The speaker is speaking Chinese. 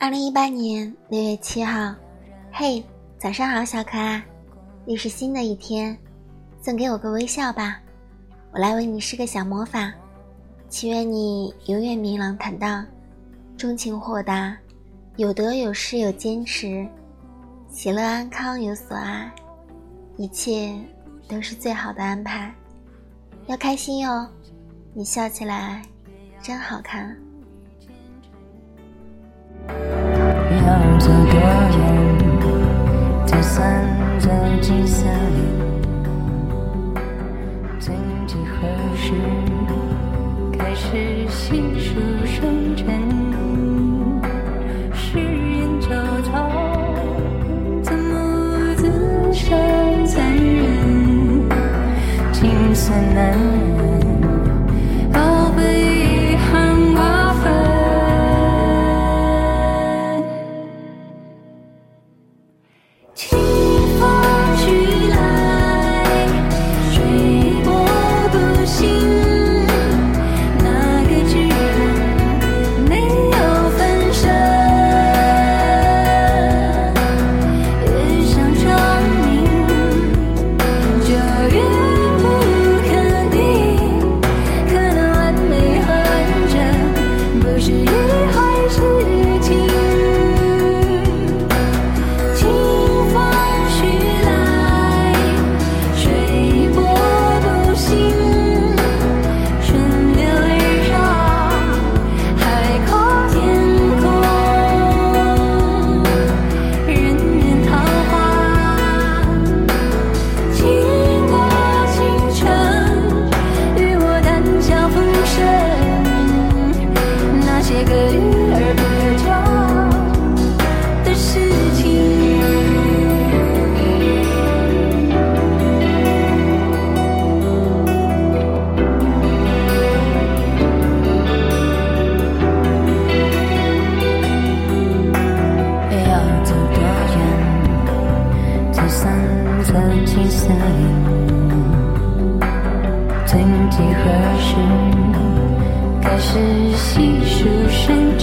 二零一八年六月七号，嘿，早上好，小可爱，又是新的一天，送给我个微笑吧，我来为你施个小魔法，祈愿你永远明朗坦荡，钟情豁达，有得有失有坚持，喜乐安康有所爱，一切都是最好的安排，要开心哟，你笑起来真好看。要走曾经相遇，曾几何时，开始细数生命。